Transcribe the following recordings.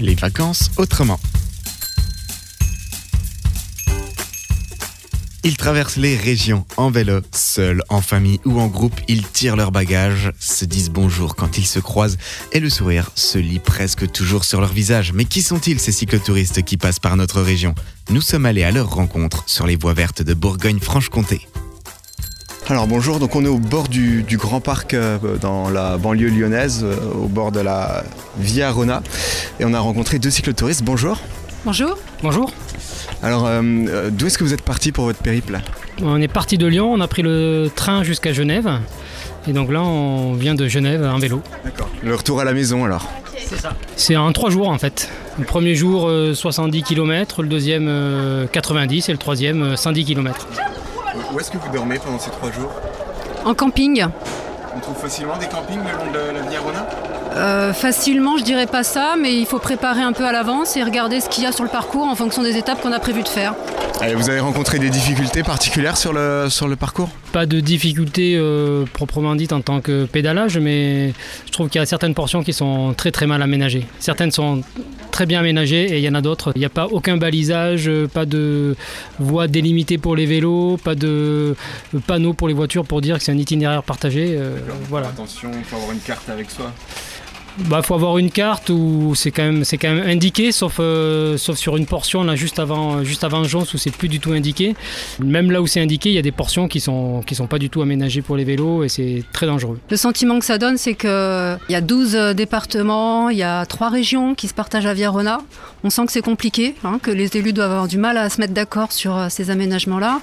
Les vacances autrement. Ils traversent les régions en vélo, seuls, en famille ou en groupe. Ils tirent leurs bagages, se disent bonjour quand ils se croisent et le sourire se lit presque toujours sur leur visage. Mais qui sont-ils ces cyclotouristes qui passent par notre région? Nous sommes allés à leur rencontre sur les voies vertes de Bourgogne-Franche-Comté. Alors bonjour, donc on est au bord du, Grand Parc euh, dans la banlieue lyonnaise, euh, au bord de la Via Rona. Et on a rencontré deux cyclotouristes. Bonjour. Bonjour. Bonjour, Alors euh, euh, d'où est-ce que vous êtes parti pour votre périple on est parti de Lyon, on a pris le train jusqu'à Genève. Et donc là, on vient de Genève en vélo. D'accord. Le retour à la maison alors. C'est en trois jours en fait. Le premier jour, euh, 70 km, le deuxième, euh, 90 et le troisième, euh, 110 km. Où est-ce que vous dormez pendant ces trois jours? En camping On trouve facilement des campings le long de la Via Rona Euh, Facilement, je dirais pas ça, mais il faut préparer un peu à l'avance et regarder ce qu'il y a sur le parcours en fonction des étapes qu'on a prévu de faire. Et vous avez rencontré des difficultés particulières sur le, sur le parcours? Pas de difficulté euh, proprement dite en tant que pédalage, mais je trouve qu'il y a certaines portions qui sont très très mal aménagées. Certaines sont très bien aménagées et il y en a d'autres. Il n'y a pas aucun balisage, pas de voie délimitée pour les vélos, pas de panneaux pour les voitures pour dire que c'est un itinéraire partagé. euh, voilà. Attention, il faut avoir une carte avec soi. Bah, faut avoir une carte où c'est quand même, c'est quand même indiqué, sauf, euh, sauf sur une portion là juste avant, juste avant Jons où c'est plus du tout indiqué. Même là où c'est indiqué, il y a des portions qui sont, qui sont pas du tout aménagées pour les vélos et c'est très dangereux. Le sentiment que ça donne, c'est qu'il y a 12 euh, départements, il y a trois régions qui se partagent à Via-Rona. On sent que c'est compliqué, hein, que les élus doivent avoir du mal à se mettre d'accord sur euh, ces aménagements-là.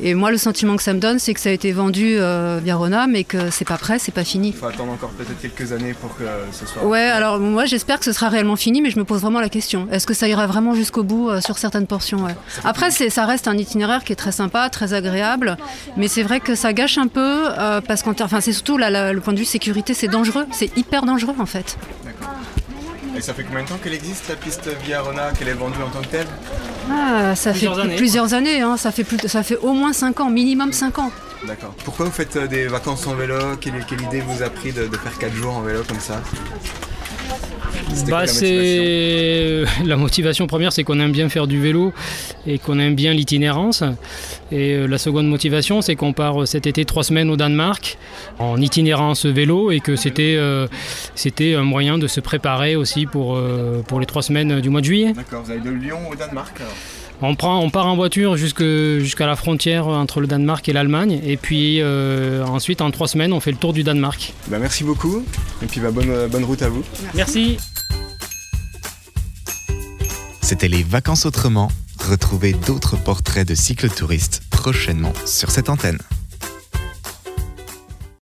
Et moi, le sentiment que ça me donne, c'est que ça a été vendu euh, Via-Rona, mais que c'est pas prêt, c'est pas fini. Il faut attendre encore peut-être quelques années pour que ce soit. Ouais, alors moi j'espère que ce sera réellement fini, mais je me pose vraiment la question. Est-ce que ça ira vraiment jusqu'au bout euh, sur certaines portions ouais. Après, ça reste un itinéraire qui est très sympa, très agréable, mais c'est vrai que ça gâche un peu euh, parce qu'en enfin, c'est surtout là, là, le point de vue sécurité, c'est dangereux, c'est hyper dangereux en fait. Et ça fait combien de temps qu'elle existe la piste Via Rona, qu'elle est vendue en tant que telle? Ah, ça Plusieurs fait années. plusieurs années, hein, ça, fait plus, ça fait au moins 5 ans, minimum 5 ans. D'accord. Pourquoi vous faites euh, des vacances en vélo? Quelle, quelle idée vous a pris de, de faire 4 jours en vélo comme ça? Bah, la c'est la motivation première, c'est qu'on aime bien faire du vélo et qu'on aime bien l'itinérance. Et euh, la seconde motivation, c'est qu'on part euh, cet été trois semaines au Danemark en itinérance vélo et que c'était euh, c'était un moyen de se préparer aussi pour euh, pour les trois semaines du mois de juillet. D'accord, vous allez de Lyon au Danemark alors On prend on part en voiture jusque jusqu'à la frontière entre le Danemark et l'Allemagne et puis euh, ensuite en trois semaines on fait le tour du Danemark. Bah merci beaucoup et puis bah, bonne, euh, bonne route à vous. Merci. C'était les vacances autrement. Retrouvez d'autres portraits de cyclotouristes prochainement sur cette antenne.